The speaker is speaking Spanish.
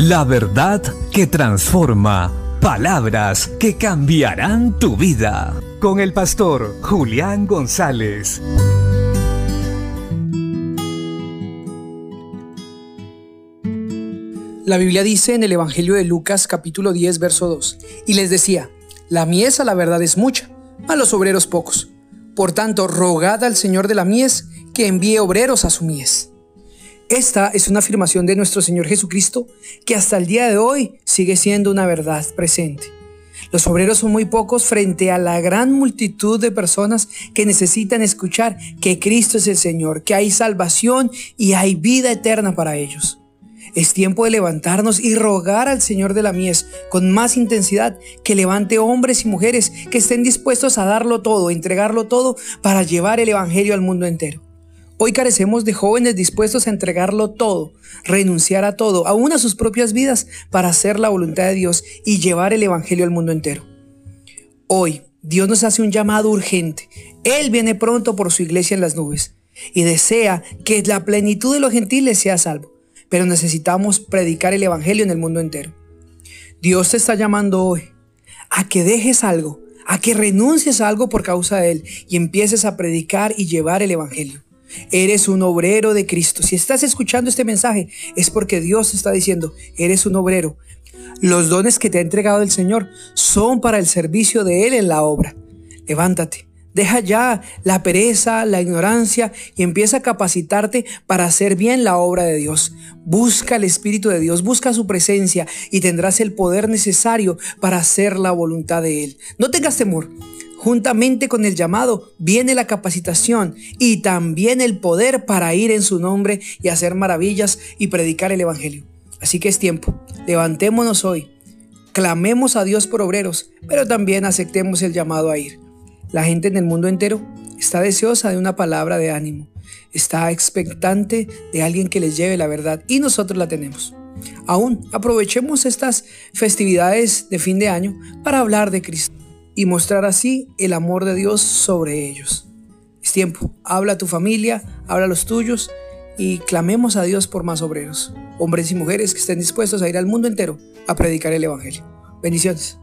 La verdad que transforma. Palabras que cambiarán tu vida. Con el pastor Julián González. La Biblia dice en el Evangelio de Lucas capítulo 10 verso 2, y les decía, la mies a la verdad es mucha, a los obreros pocos. Por tanto, rogad al Señor de la mies que envíe obreros a su mies. Esta es una afirmación de nuestro Señor Jesucristo que hasta el día de hoy sigue siendo una verdad presente. Los obreros son muy pocos frente a la gran multitud de personas que necesitan escuchar que Cristo es el Señor, que hay salvación y hay vida eterna para ellos. Es tiempo de levantarnos y rogar al Señor de la mies con más intensidad que levante hombres y mujeres que estén dispuestos a darlo todo, entregarlo todo para llevar el Evangelio al mundo entero. Hoy carecemos de jóvenes dispuestos a entregarlo todo, renunciar a todo, aún a sus propias vidas, para hacer la voluntad de Dios y llevar el Evangelio al mundo entero. Hoy Dios nos hace un llamado urgente. Él viene pronto por su iglesia en las nubes y desea que la plenitud de los gentiles sea salvo. Pero necesitamos predicar el Evangelio en el mundo entero. Dios te está llamando hoy a que dejes algo, a que renuncies a algo por causa de Él y empieces a predicar y llevar el Evangelio. Eres un obrero de Cristo. Si estás escuchando este mensaje es porque Dios está diciendo, eres un obrero. Los dones que te ha entregado el Señor son para el servicio de Él en la obra. Levántate. Deja ya la pereza, la ignorancia y empieza a capacitarte para hacer bien la obra de Dios. Busca el Espíritu de Dios, busca su presencia y tendrás el poder necesario para hacer la voluntad de Él. No tengas temor. Juntamente con el llamado viene la capacitación y también el poder para ir en su nombre y hacer maravillas y predicar el Evangelio. Así que es tiempo. Levantémonos hoy. Clamemos a Dios por obreros, pero también aceptemos el llamado a ir. La gente en el mundo entero está deseosa de una palabra de ánimo. Está expectante de alguien que les lleve la verdad y nosotros la tenemos. Aún aprovechemos estas festividades de fin de año para hablar de Cristo y mostrar así el amor de Dios sobre ellos. Es tiempo, habla a tu familia, habla a los tuyos y clamemos a Dios por más obreros, hombres y mujeres que estén dispuestos a ir al mundo entero a predicar el Evangelio. Bendiciones.